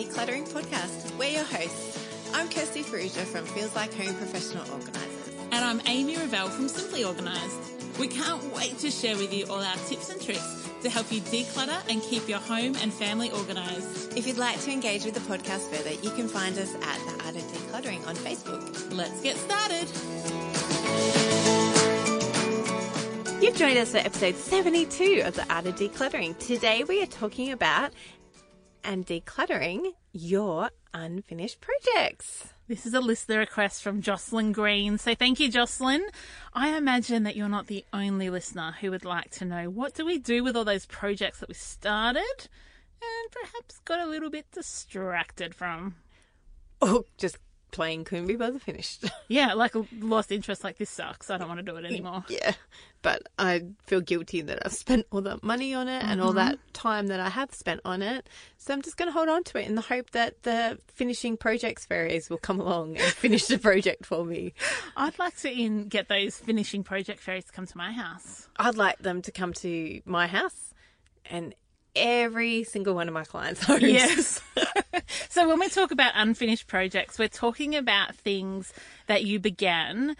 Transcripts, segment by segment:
Decluttering podcast. We're your hosts. I'm Kirsty Farrugia from Feels Like Home Professional Organisers. And I'm Amy Revell from Simply Organised. We can't wait to share with you all our tips and tricks to help you declutter and keep your home and family organised. If you'd like to engage with the podcast further, you can find us at the Art of Decluttering on Facebook. Let's get started. You've joined us for episode 72 of the Art of Decluttering. Today we are talking about and decluttering your unfinished projects. This is a listener request from Jocelyn Green. So thank you, Jocelyn. I imagine that you're not the only listener who would like to know what do we do with all those projects that we started and perhaps got a little bit distracted from. Oh, just plain couldn't be bothered finished. Yeah, like lost interest, like this sucks. I don't want to do it anymore. yeah, but I feel guilty that I've spent all that money on it and all mm-hmm. that time that I have spent on it. So I'm just going to hold on to it in the hope that the finishing projects fairies will come along and finish the project for me. I'd like to in, get those finishing project fairies to come to my house. I'd like them to come to my house and every single one of my clients' homes. Yes. so when we talk about unfinished projects, we're talking about things that you began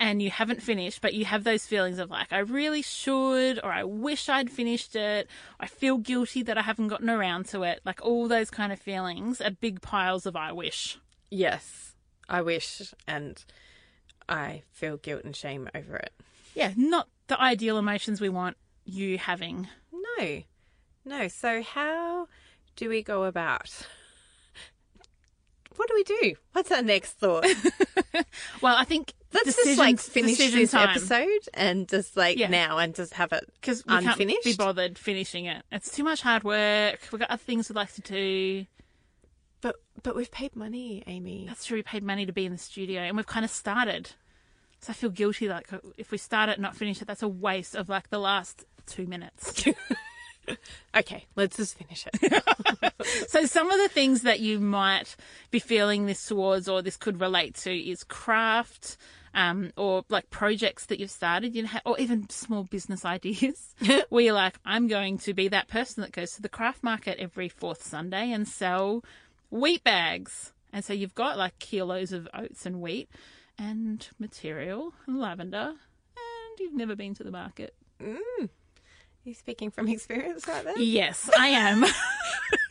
and you haven't finished, but you have those feelings of like, I really should, or I wish I'd finished it. I feel guilty that I haven't gotten around to it. Like all those kind of feelings are big piles of I wish. Yes, I wish, and I feel guilt and shame over it. Yeah, not the ideal emotions we want you having. No, no. So, how do we go about? What do we do? What's our next thought? Well, I think Let's just like finish this time. episode and just like Yeah. now and just have it because we unfinished. can't be bothered finishing it. It's too much hard work. We've got other things we'd like to do. But but we've paid money, Amy. That's true. We paid money to be in the studio, and we've kind of started. So I feel guilty. Like if we start it and not finish it, that's a waste of like the last two minutes. Okay, let's just finish it. so some of the things that you might be feeling this towards, or this could relate to, is craft. Um, or like projects that you've started, you know, or even small business ideas, where you're like, I'm going to be that person that goes to the craft market every fourth Sunday and sell wheat bags. And so you've got like kilos of oats and wheat and material and lavender, and you've never been to the market. You speaking from experience right there? Yes, I am.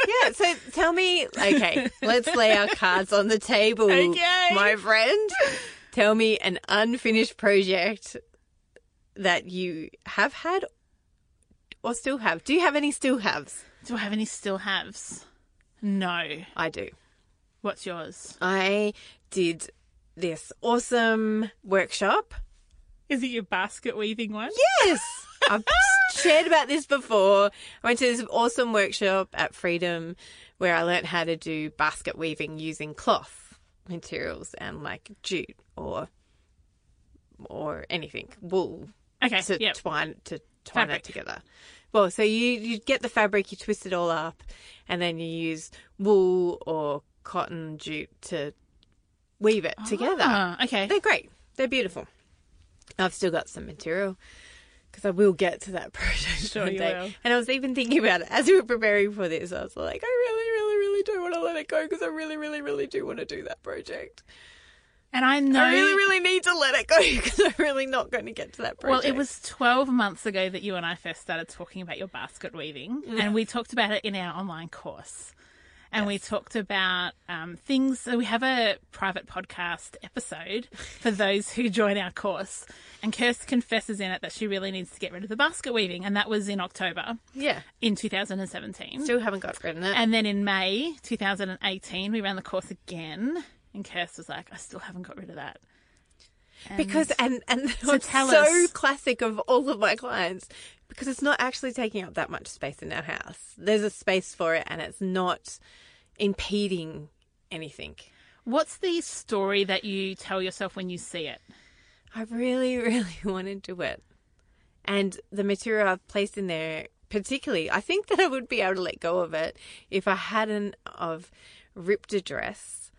Yeah, so tell me, okay, let's lay our cards on the table, Okay. my friend. Tell me an unfinished project that you have had or still have. Do you have any still haves? Do I have any still haves? No. I do. What's yours? I did this awesome workshop. Is it your basket weaving one? Yes. I've shared about this before. I went to this awesome workshop at Freedom where I learnt how to do basket weaving using cloth materials and like jute or or anything wool Okay. to yep. twine to twine Fabric. it together. Well, so you you get the fabric, you twist it all up, and then you use wool or cotton jute to weave it together. Ah, okay. They're great. They're beautiful. I've still got some material because I will get to that project Sure one day. will. And I was even thinking about it as we were preparing for this. I was like, I really, really, really don't want to let it go because I really, really, really do want to do that project. And I know. I really, really need to let it go because I'm really not going to get to that project. well, it was 12 months ago that you and I first started talking about your basket weaving, and we talked about it in our online course. And we talked about um, things. So we have a private podcast episode for those who join our course. And Kirst confesses in it that she really needs to get rid of the basket weaving. And that was in October yeah. in 2017. Still haven't got rid of it. And then in May 2018, we ran the course again, and Kirst was like, I still haven't got rid of that. Because and and what's tell so us. classic of all of my clients because it's not actually taking up that much space in our house. There's a space for it, and it's not impeding anything. What's the story that you tell yourself when you see it? I really, really want to do it, and the material I've placed in there, particularly, I think that I would be able to let go of it if I hadn't of ripped a dress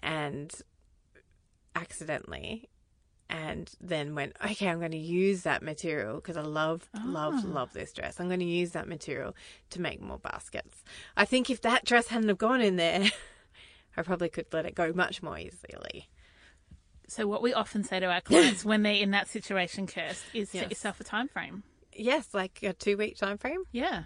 and accidentally and then went, okay, I'm going to use that material because I love, love, ah. love this dress. I'm going to use that material to make more baskets. I think if that dress hadn't have gone in there, I probably could let it go much more easily. So what we often say to our clients when they're in that situation, Kirst, is set yourself a time frame. Yes, like a two week time frame. Yeah.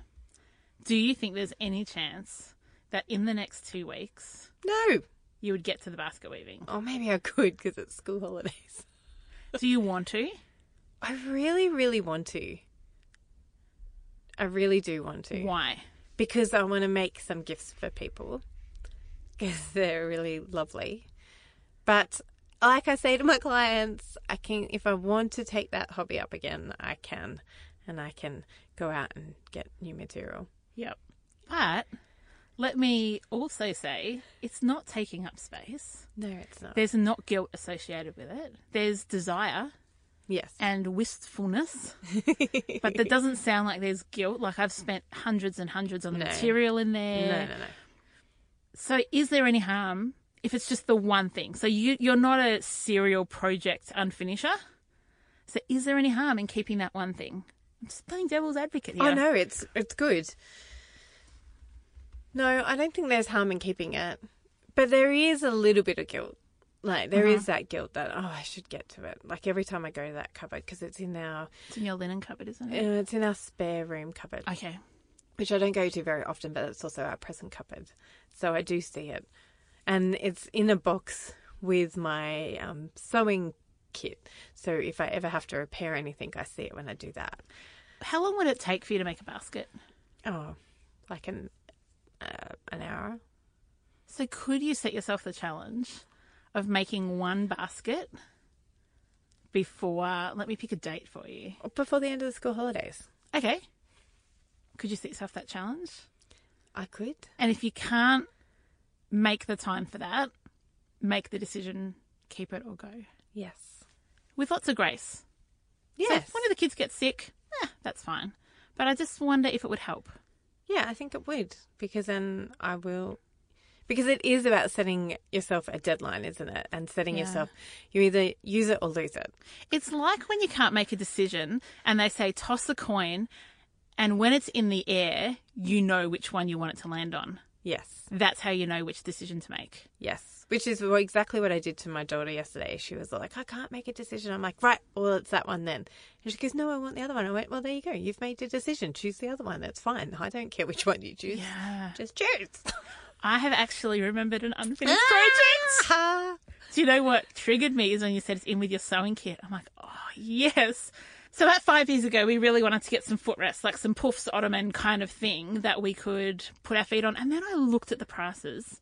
Do you think there's any chance that in the next two weeks No. you would get to the basket weaving? Or maybe I could because it's school holidays. Do you want to? I really, really want to. I really do want to. Why? because I want to make some gifts for people because they're really lovely. But like I say to my clients, I can if I want to take that hobby up again, I can, and I can go out and get new material. Yep. But let me also say it's not taking up space. No, it's not. There's not guilt associated with it. There's desire yes, and wistfulness. but that doesn't sound like there's guilt. Like I've spent hundreds and hundreds on the No. material in there. no, no, no. So is there any harm if it's just the one thing? So you you're not a serial project unfinisher. So is there any harm in keeping that one thing? I'm just playing devil's advocate here. Oh no, it's it's good. No, I don't think there's harm in keeping it, but there is a little bit of guilt. Like there is that guilt that oh I should get to it. Like every time I go to that cupboard because it's in our It's in your linen cupboard, isn't uh, it? it's in our spare room cupboard, Okay. which I don't go to very often, but it's also our present cupboard, so I do see it, and it's in a box with my um, sewing kit. So if I ever have to repair anything, I see it when I do that. How long would it take for you to make a basket? Oh, like an uh, an hour. So could you set yourself the challenge of making one basket before let me pick a date for you. Before the end of the school holidays. Okay. Could you set yourself that challenge? I could. And if you can't make the time for that, make the decision, keep it or go. Yes. With lots of grace. So Yes. if one of the kids gets sick, eh, that's fine. But I just wonder if it would help. Yeah, I think it would because then I will. Because it is about setting yourself a deadline, isn't it? And setting Yeah. yourself, you either use it or lose it. It's like when you can't make a decision and they say toss the coin, and when it's in the air, you know which one you want it to land on. Yes. That's how you know which decision to make. Yes. Which is exactly what I did to my daughter yesterday. She was like, I can't make a decision. I'm like, right, well, it's that one then. And she goes, No, I want the other one. I went, Well, there you go. You've made a decision. Choose the other one. That's fine. I don't care which one you choose. Yeah. Just choose. I have actually remembered an unfinished Ah! project. Do you know what triggered me is when you said it's in with your sewing kit. I'm like, oh, yes. So about five years ago, we really wanted to get some footrests, like some puffs ottoman kind of thing that we could put our feet on. And then I looked at the prices.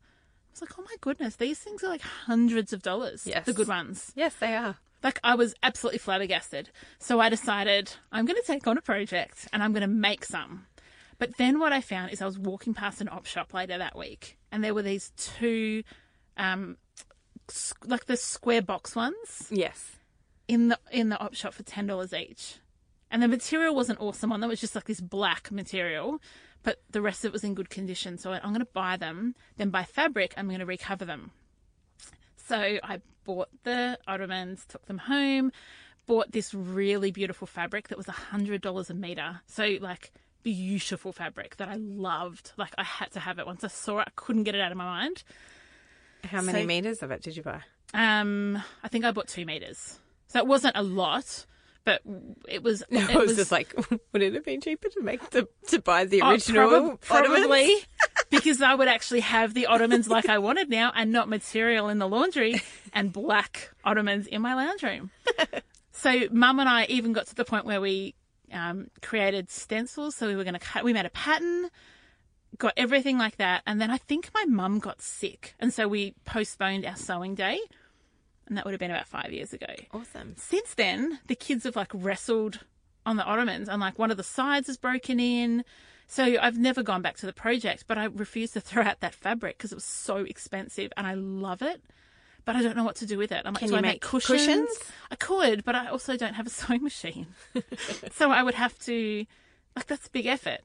I was like, oh my goodness, these things are like hundreds of dollars. Yes. The good ones. yes, they are. Like I was absolutely flabbergasted. So I decided I'm going to take on a project and I'm going to make some. But then what I found is I was walking past an op shop later that week and there were these two, um, like the square box ones Yes. in the in the op shop for ten dollars each. And the material wasn't awesome on them. It was just like this black material, but the rest of it was in good condition. So I- I'm going to buy them, then buy fabric. I'm going to recover them. So I bought the ottomans, took them home, bought this really beautiful fabric that was hundred dollars a meter. So like beautiful fabric that I loved. Like I had to have it. Once I saw it, I couldn't get it out of my mind. How many So- meters of it did you buy? Um, I think I bought two meters, so it wasn't a lot, but it was. No, it I was, just like, would it have been cheaper to make the to buy the Oh, original prob- ottomans? probably because I would actually have the ottomans like I wanted now, and not material in the laundry and black ottomans in my lounge room. so Mum and I even got to the point where we um, created stencils. So we were going to cut. We made a pattern. Got everything like that, and then I think my mum got sick, and so we postponed our sewing day. And that would have been about five years ago. Awesome. Since then, the kids have like wrestled on the ottomans and like one of the sides is broken in. So I've never gone back to the project, but I refuse to throw out that fabric because it was so expensive and I love it. But I don't know what to do with it. I'm like, Can do you I make make cushions? cushions? I could, but I also don't have a sewing machine. so I would have to, like, that's a big effort.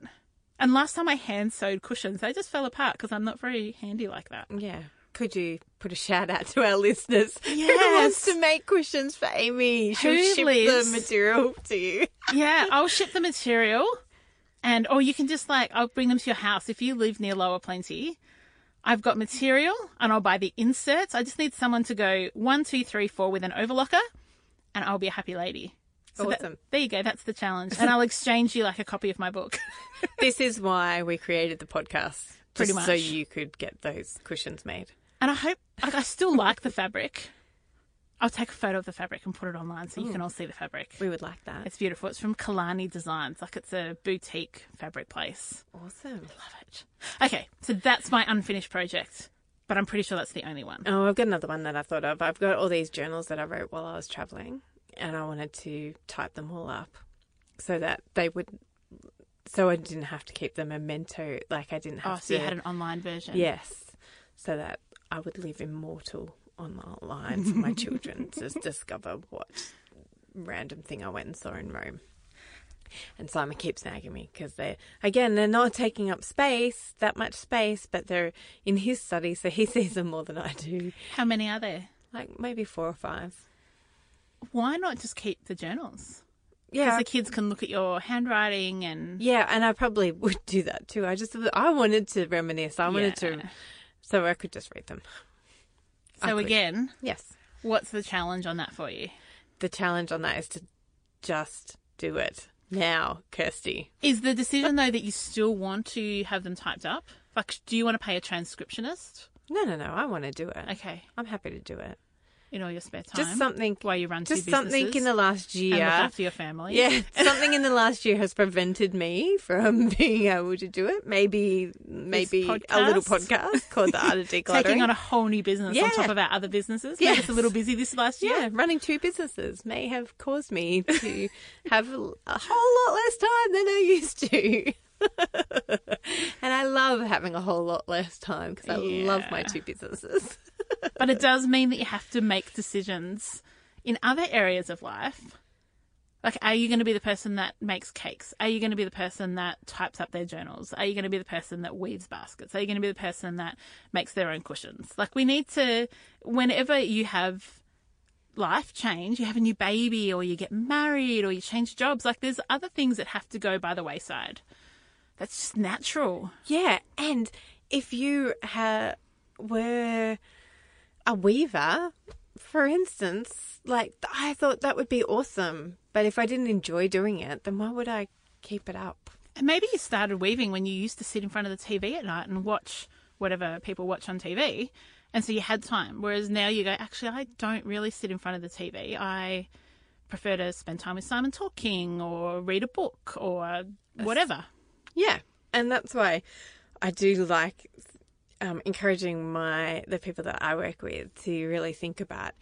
And last time I hand sewed cushions, they just fell apart because I'm not very handy like that. Yeah. Could you put a shout out to our listeners? Who wants to make cushions for Amy? She'll Who ship lives- the material to you. Yeah, I'll ship the material, and or you can just like I'll bring them to your house if you live near Lower Plenty. I've got material, and I'll buy the inserts. I just need someone to go one, two, three, four with an overlocker, and I'll be a happy lady. So that- Awesome. there you go. That's the challenge, and I'll exchange you like a copy of my book. This is why we created the podcast. Pretty just So you could get those cushions made. And I hope like I still like the fabric. I'll take a photo of the fabric and put it online so you can mm. all see the fabric. We would like that. It's beautiful. It's from Kalani Designs. Like it's a boutique fabric place. awesome. Love it. Okay, so that's my unfinished project, but I'm pretty sure that's the only one. Oh, I've got another one that I thought of. I've got all these journals that I wrote while I was traveling, and I wanted to type them all up so that they would, so I didn't have to keep them memento. Like I didn't have Oh, so to. you had an online version. Yes, so that I would live immortal online for my children to discover what random thing I went and saw in Rome. And Simon keeps nagging me because they, again, they're not taking up space, that much space, but they're in his study, so he sees them more than I do. How many are there? Like maybe four or five. Why not just keep the journals? Yeah. Because the kids can look at your handwriting and. Yeah, and I probably would do that too. I just, I wanted to reminisce. I wanted to, Yeah. So I could just read them. So again, Yes. what's the challenge on that for you? The challenge on that is to just do it now, Kirsty. Is the decision though that you still want to have them typed up? Like, do you want to pay a transcriptionist? No, no, no. I want to do it. Okay, I'm happy to do it. In all your spare time. Just something. while you run two Just something in the last and look year. after your family. Yeah, something in the last year has prevented me from being able to do it. Maybe, maybe a little podcast? called the Art of Decluttering. Taking on a whole new business on top of our other businesses. Yes. it's a little busy this last year. yeah, running two businesses may have caused me to have a a whole lot less time than I used to. and I love having a whole lot less time because I love my two businesses. But it does mean that you have to make decisions in other areas of life. Like, are you going to be the person that makes cakes? Are you going to be the person that types up their journals? Are you going to be the person that weaves baskets? Are you going to be the person that makes their own cushions? Like, we need to, whenever you have life change, you have a new baby or you get married or you change jobs, like, there's other things that have to go by the wayside. That's just natural. Yeah, and if you ha- were a weaver, for instance, like I thought that would be awesome. But if I didn't enjoy doing it, then why would I keep it up? And maybe you started weaving when you used to sit in front of the TV at night and watch whatever people watch on TV. And so you had time. Whereas now you go, actually, I don't really sit in front of the TV. I prefer to spend time with Simon talking or read a book or whatever. Yeah, and that's why I do like um, encouraging my the people that I work with to really think about: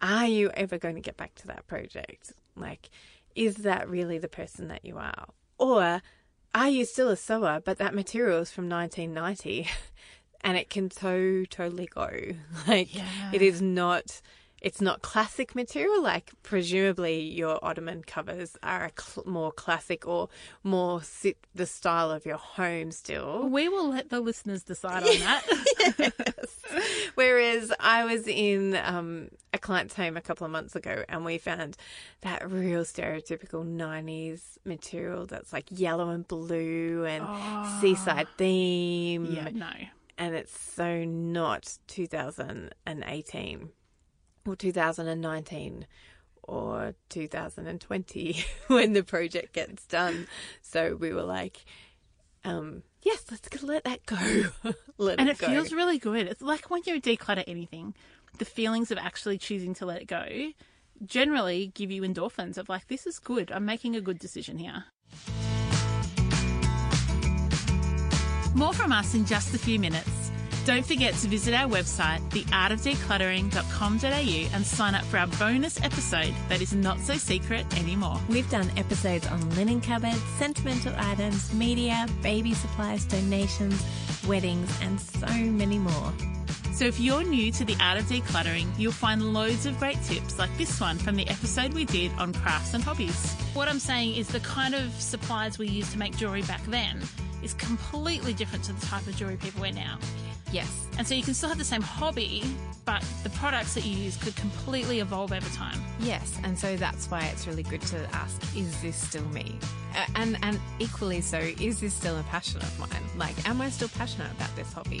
Are you ever going to get back to that project? Like, is that really the person that you are, or are you still a sewer, but that material is from 1990, and it can so totally go? Like, it is not. It's not classic material. Like presumably your ottoman covers are cl- more classic or more sit the style of your home still. We will let the listeners decide on that. Whereas I was in um, a client's home a couple of months ago and we found that real stereotypical 90s material that's like yellow and blue and seaside theme. yeah, no. And it's so not 2018 or 2019 or 2020 when the project gets done. So we were like, um, yes, let's let that go. let And it it feels really good. It's like when you declutter anything, the feelings of actually choosing to let it go generally give you endorphins of like, this is good. I'm making a good decision here. More from us in just a few minutes. Don't forget to visit our website, theartofdecluttering.com.au, and sign up for our bonus episode that is not so secret anymore. We've done episodes on linen cupboards, sentimental items, media, baby supplies, donations, weddings, and so many more. So if you're new to the art of decluttering, you'll find loads of great tips like this one from the episode we did on crafts and hobbies. What I'm saying is the kind of supplies we used to make jewellery back then is completely different to the type of jewellery people wear now. Yes. And so you can still have the same hobby, but the products that you use could completely evolve over time. Yes, and so that's why it's really good to ask, is this still me? And and equally so, is this still a passion of mine? Like, am I still passionate about this hobby?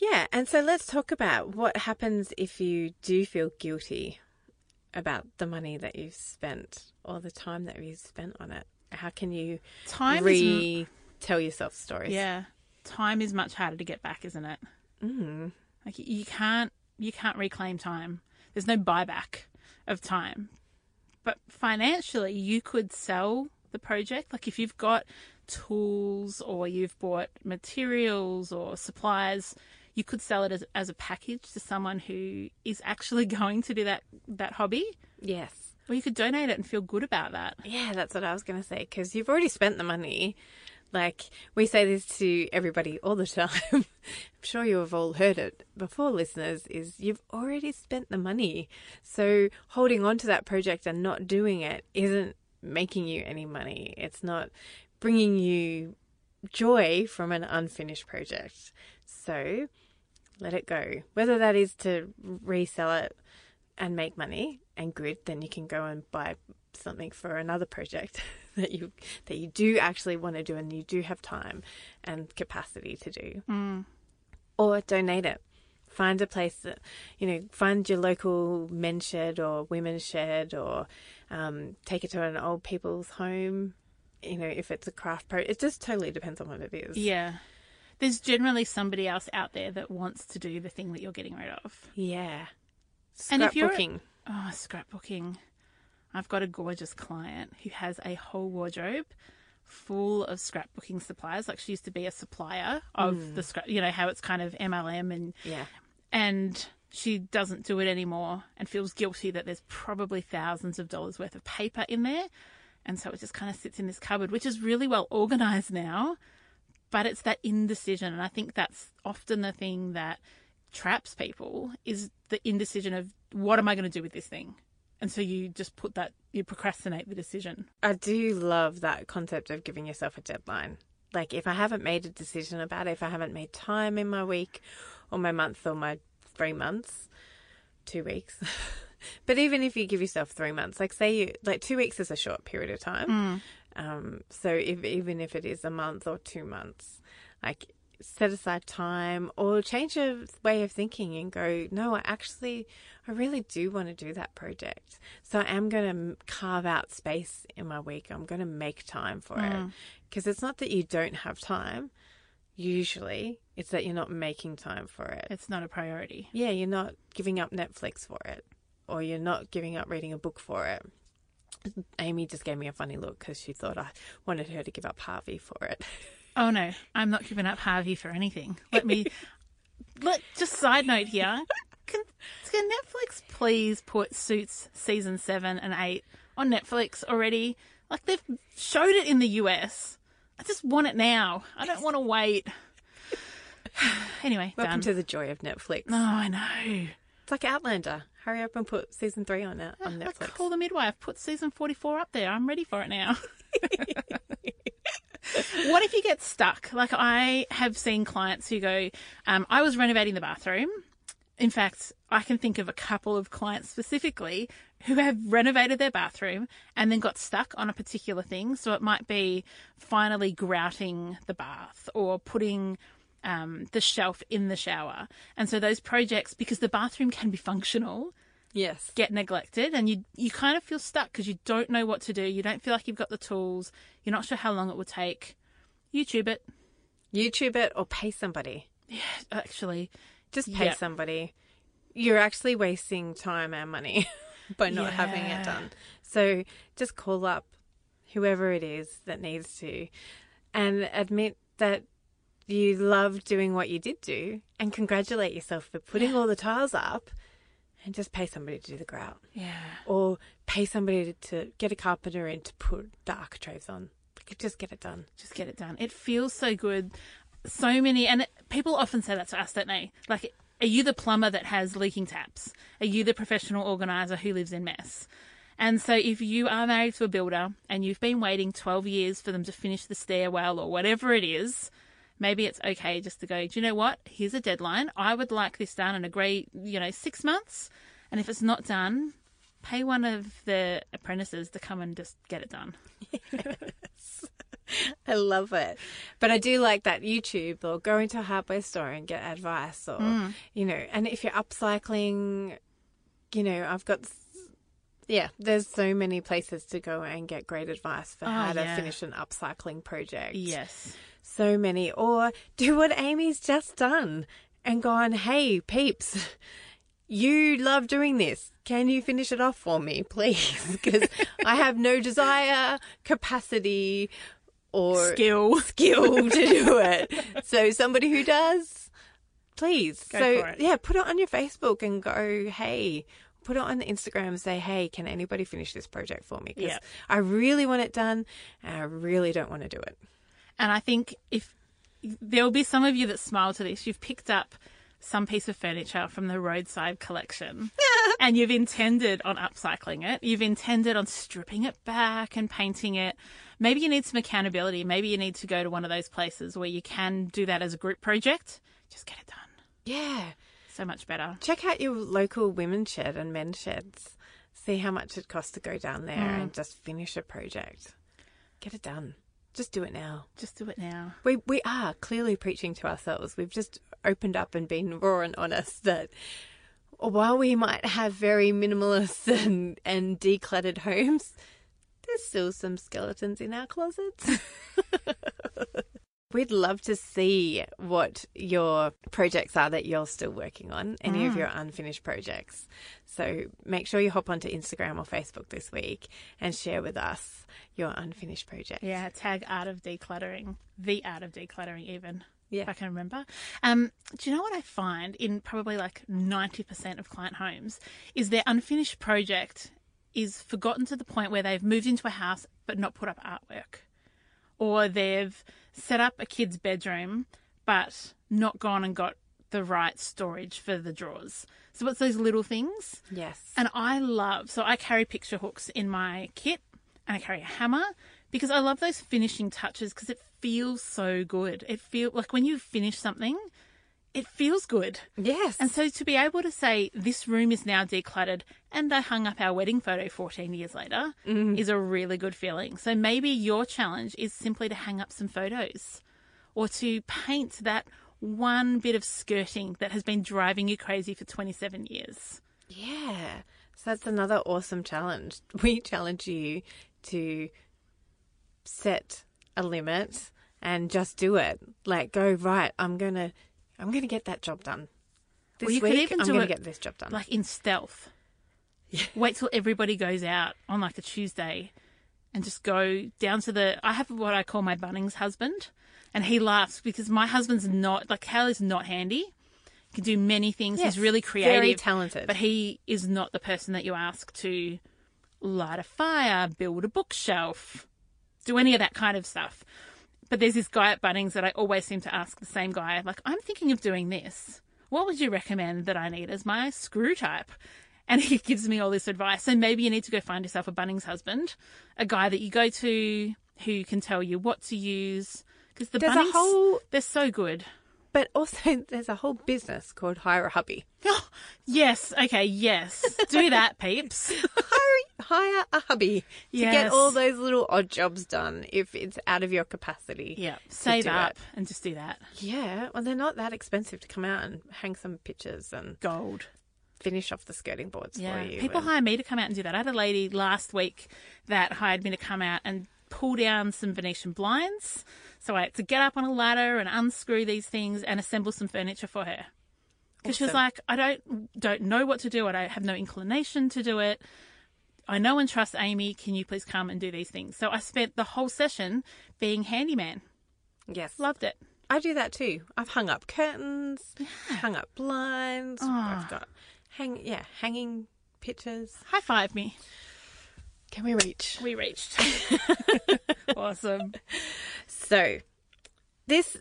Yeah, and so let's talk about what happens if you do feel guilty about the money that you've spent or the time that you've spent on it. How can you Time is re tell yourself stories? Yeah, time is much harder to get back, isn't it? Mm. Like you can't you can't reclaim time. There's no buyback of time. But financially, you could sell the project. Like if you've got tools or you've bought materials or supplies, you could sell it as, as a package to someone who is actually going to do that that hobby. Yes. Or you could donate it and feel good about that. Yeah, that's what I was going to say because you've already spent the money. Like we say this to everybody all the time. I'm sure you have all heard it before, listeners. Is you've already spent the money, so holding on to that project and not doing it isn't making you any money. It's not bringing you joy from an unfinished project. So let it go. Whether that is to resell it and make money and good, then you can go and buy something for another project that you that you do actually want to do and you do have time and capacity to do. Or donate it. Find a place that you know. Find your local men's shed or women's shed, or um, take it to an old people's home. You know, if it's a craft pro, it just totally depends on what it is. Yeah. There's generally somebody else out there that wants to do the thing that you're getting rid of. Yeah. And if you're- Scrapbooking. Oh, scrapbooking. I've got a gorgeous client who has a whole wardrobe full of scrapbooking supplies. Like she used to be a supplier of hmm. the scrap, you know, how it's kind of MLM and Yeah. and she doesn't do it anymore and feels guilty that there's probably thousands of dollars worth of paper in there. And so it just kind of sits in this cupboard, which is really well organized now. But it's that indecision. And I think that's often the thing that traps people is the indecision of what am I going to do with this thing? And so you just put that, you procrastinate the decision. I do love that concept of giving yourself a deadline. Like, if I haven't made a decision about it, if I haven't made time in my week or my month or my three months, two weeks. but even if you give yourself three months, like, say you, like, two weeks is a short period of time. Mm. Um, so if, even if it is a month or two months, like, set aside time or change your way of thinking and go, no, I actually, I really do want to do that project. So I am going to carve out space in my week. I'm going to make time for it. Because it's not that you don't have time, usually, it's that you're not making time for it. It's not a priority. Yeah, you're not giving up Netflix for it, or you're not giving up reading a book for it. Amy just gave me a funny look because she thought I wanted her to give up Harvey for it. Oh no, I'm not giving up Harvey for anything. Let me let just side note here. can, can Netflix please put Suits season seven and eight on Netflix already? Like they've showed it in the US. I just want it now. I don't want to wait. anyway, Welcome done. to the joy of Netflix. Oh, I know. It's like Outlander. Hurry up and put season three on it on Let's Netflix. call the midwife. I've put season 44 up there. I'm ready for it now. what if you get stuck? Like, I have seen clients who go, um, I was renovating the bathroom. In fact, I can think of a couple of clients specifically who have renovated their bathroom and then got stuck on a particular thing. So it might be finally grouting the bath or putting um, the shelf in the shower. And so those projects, because the bathroom can be functional, Yes. get neglected and you you kind of feel stuck because you don't know what to do. You don't feel like you've got the tools. You're not sure how long it will take. YouTube it. YouTube it or pay somebody. Actually, Just pay Yeah. somebody. You're actually wasting time and money by not having it done. So just call up whoever it is that needs to and admit that you love doing what you did do and congratulate yourself for putting all the tiles up and just pay somebody to do the grout. yeah. Or pay somebody to, to get a carpenter in to put the architraves on. Like, Just get it done. Just get it done. It feels so good. So many, and people often say that to us, don't they? Like, are you the plumber that has leaking taps? Are you the professional organizer who lives in mess? And so, if you are married to a builder and you've been waiting 12 years for them to finish the stairwell or whatever it is, maybe it's okay just to go, do you know what? Here's a deadline. I would like this done and agree, you know, six months. And if it's not done, pay one of the apprentices to come and just get it done. I love it. But I do like that YouTube or go into a hardware store and get advice or, mm. you know, and if you're upcycling, you know, I've got, yeah, there's so many places to go and get great advice for oh, how to yeah. finish an upcycling project. Yes. So many. Or do what Amy's just done and gone, hey, peeps, you love doing this. Can you finish it off for me, please? Because I have no desire, capacity, or Skill. skill to do it. So somebody who does, please. Go so yeah, put it on your Facebook and go, hey. Put it on the Instagram and say, hey, can anybody finish this project for me? Because Yeah. I really want it done and I really don't want to do it. And I think if there will be some of you that smile to this, you've picked up some piece of furniture from the roadside collection and you've intended on upcycling it. You've intended on stripping it back and painting it. Maybe you need some accountability. Maybe you need to go to one of those places where you can do that as a group project. Just get it done. Yeah. So much better. Check out your local women's shed and men's sheds. See how much it costs to go down there Mm. and just finish a project. Get it done. Just do it now. Just do it now. We we are clearly preaching to ourselves. We've just opened up and been raw and honest that while we might have very minimalist and, and decluttered homes, there's still some skeletons in our closets. We'd love to see what your projects are that you're still working on, any of your unfinished projects. So make sure you hop onto Instagram or Facebook this week and share with us your unfinished projects. Yeah, tag art of decluttering, the art of decluttering, even. Yeah. If I can remember. Um, do you know what I find in probably like 90% of client homes is their unfinished project is forgotten to the point where they've moved into a house but not put up artwork. Or they've set up a kid's bedroom but not gone and got the right storage for the drawers. So it's those little things. Yes. And I love, so I carry picture hooks in my kit and I carry a hammer because I love those finishing touches because it feels so good. It feels like when you finish something, it feels good. Yes. And so to be able to say, this room is now decluttered and I hung up our wedding photo 14 years later mm-hmm. is a really good feeling. So maybe your challenge is simply to hang up some photos or to paint that one bit of skirting that has been driving you crazy for 27 years. Yeah. So that's another awesome challenge. We challenge you to set a limit and just do it. Like go right, I'm going to I'm going to get that job done. This Well, you could week even I'm do going to get this job done. like in stealth. Yeah. Wait till everybody goes out on like a Tuesday and just go down to the. I have what I call my Bunnings husband, and he laughs because my husband's not like Hal is not handy. He can do many things. Yes, He's really creative, very talented. But he is not the person that you ask to light a fire, build a bookshelf, do any of that kind of stuff. But there's this guy at Bunnings that I always seem to ask the same guy, like, I'm thinking of doing this. What would you recommend that I need as my screw type? And he gives me all this advice. So maybe you need to go find yourself a Bunnings husband, a guy that you go to who can tell you what to use. Because the There's Bunnings, whole- they're so good. But also, there's a whole business called Hire a Hubby. Oh, yes. Okay. Yes. Do that, peeps. hire, hire a hubby to get all those little odd jobs done if it's out of your capacity. Yeah. Save up it. and just do that. Yeah, well, they're not that expensive to come out and hang some pictures and Gold. finish off the skirting boards Yeah. for you. People and- hire me to come out and do that. I had a lady last week that hired me to come out and pull down some Venetian blinds. So I had to get up on a ladder and unscrew these things and assemble some furniture for her. Because she was like, I don't don't know what to do. I don't have no inclination to do it. I know and trust Amy. Can you please come and do these things? So I spent the whole session being handyman. Yes. Loved it. I do that too. I've hung up curtains, hung up blinds. Ah. I've got hang yeah, hanging pictures. High five me. Can we reach? We reached. awesome. So, this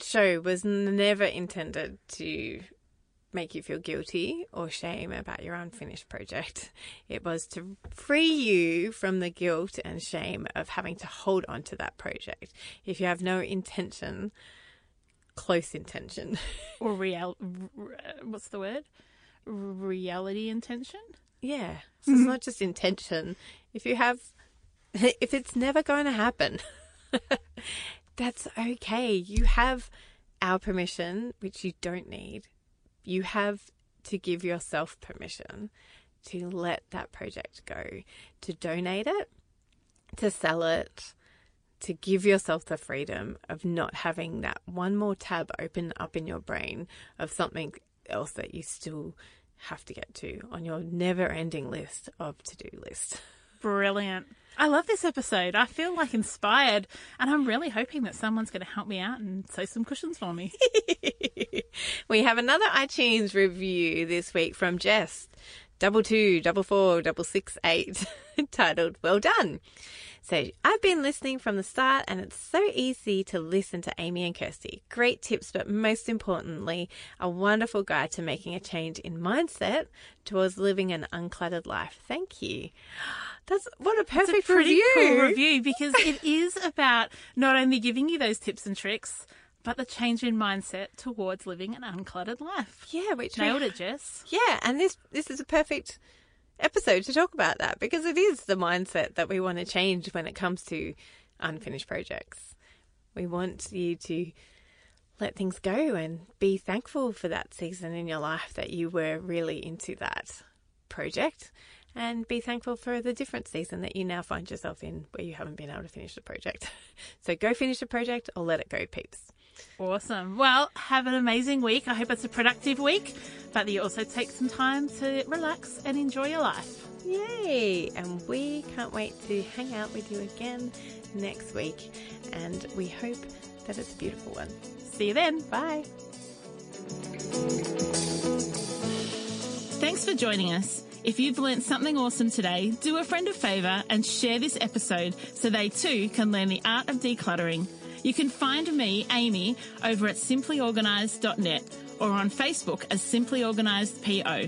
show was never intended to make you feel guilty or shame about your unfinished project. It was to free you from the guilt and shame of having to hold on to that project. If you have no intention, close intention, Or real. What's the word? Reality intention. yeah. So it's not just intention. If you have, if it's never going to happen, that's okay. You have our permission, which you don't need. You have to give yourself permission to let that project go, to donate it, to sell it, to give yourself the freedom of not having that one more tab open up in your brain of something else that you still have to get to on your never ending list of to do list. Brilliant. I love this episode. I feel like inspired, and I'm really hoping that someone's going to help me out and sew some cushions for me. we have another iTunes review this week from Jess, double two, double four, double six eight, titled "Well Done." So I've been listening from the start, and it's so easy to listen to Amy and Kirsty. Great tips, but most importantly, a wonderful guide to making a change in mindset towards living an uncluttered life. Thank you. That's what a perfect a pretty review. cool review because it is about not only giving you those tips and tricks, but the change in mindset towards living an uncluttered life. Yeah, which we Nailed it, Jess. Yeah, and this this is a perfect episode to talk about that because it is the mindset that we want to change when it comes to unfinished projects. We want you to let things go and be thankful for that season in your life that you were really into that project and be thankful for the different season that you now find yourself in where you haven't been able to finish the project. So go finish the project or let it go, peeps. Awesome. Well, have an amazing week. I hope it's a productive week, but that you also take some time to relax and enjoy your life. Yay! And we can't wait to hang out with you again next week. And we hope that it's a beautiful one. See you then. Bye. Thanks for joining us. If you've learnt something awesome today, do a friend a favour and share this episode so they too can learn the art of decluttering. You can find me, Amy, over at simplyorganised.net or on Facebook as Simply Organised PO.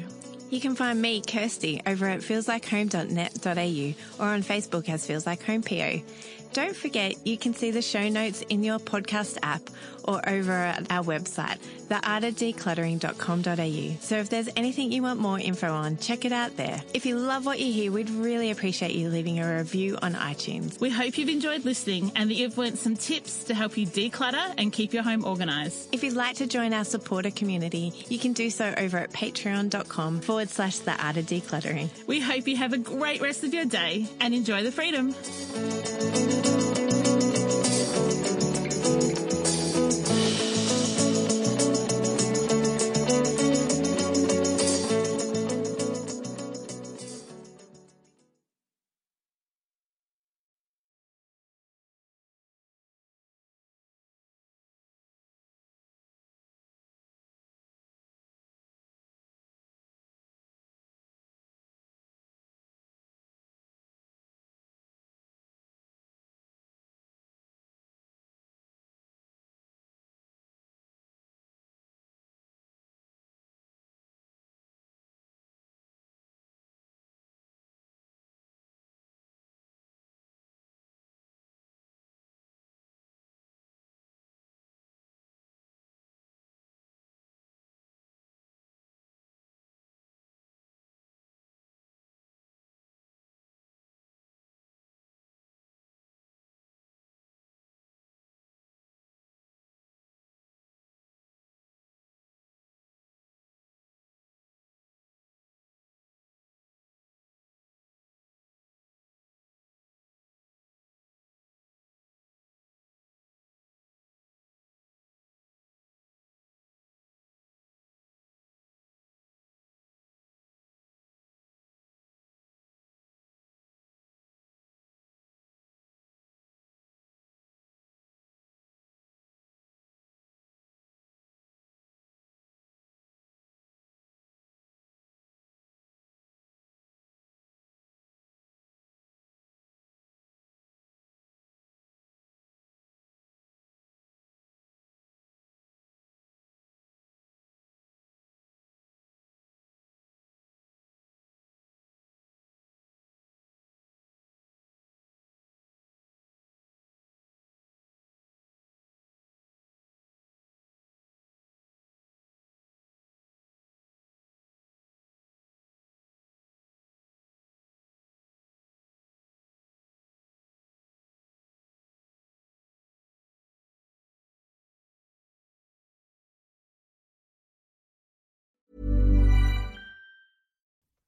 You can find me, Kirsty, over at feelslikehome.net.au or on Facebook as Feels Like Home PO. Don't forget, you can see the show notes in your podcast app or over at our website, theartofdecluttering.com.au. So if there's anything you want more info on, check it out there. If you love what you hear, we'd really appreciate you leaving a review on iTunes. We hope you've enjoyed listening and that you've learnt some tips to help you declutter and keep your home organised. If you'd like to join our supporter community, you can do so over at patreon.com forward slash the art of decluttering. We hope you have a great rest of your day and enjoy the freedom.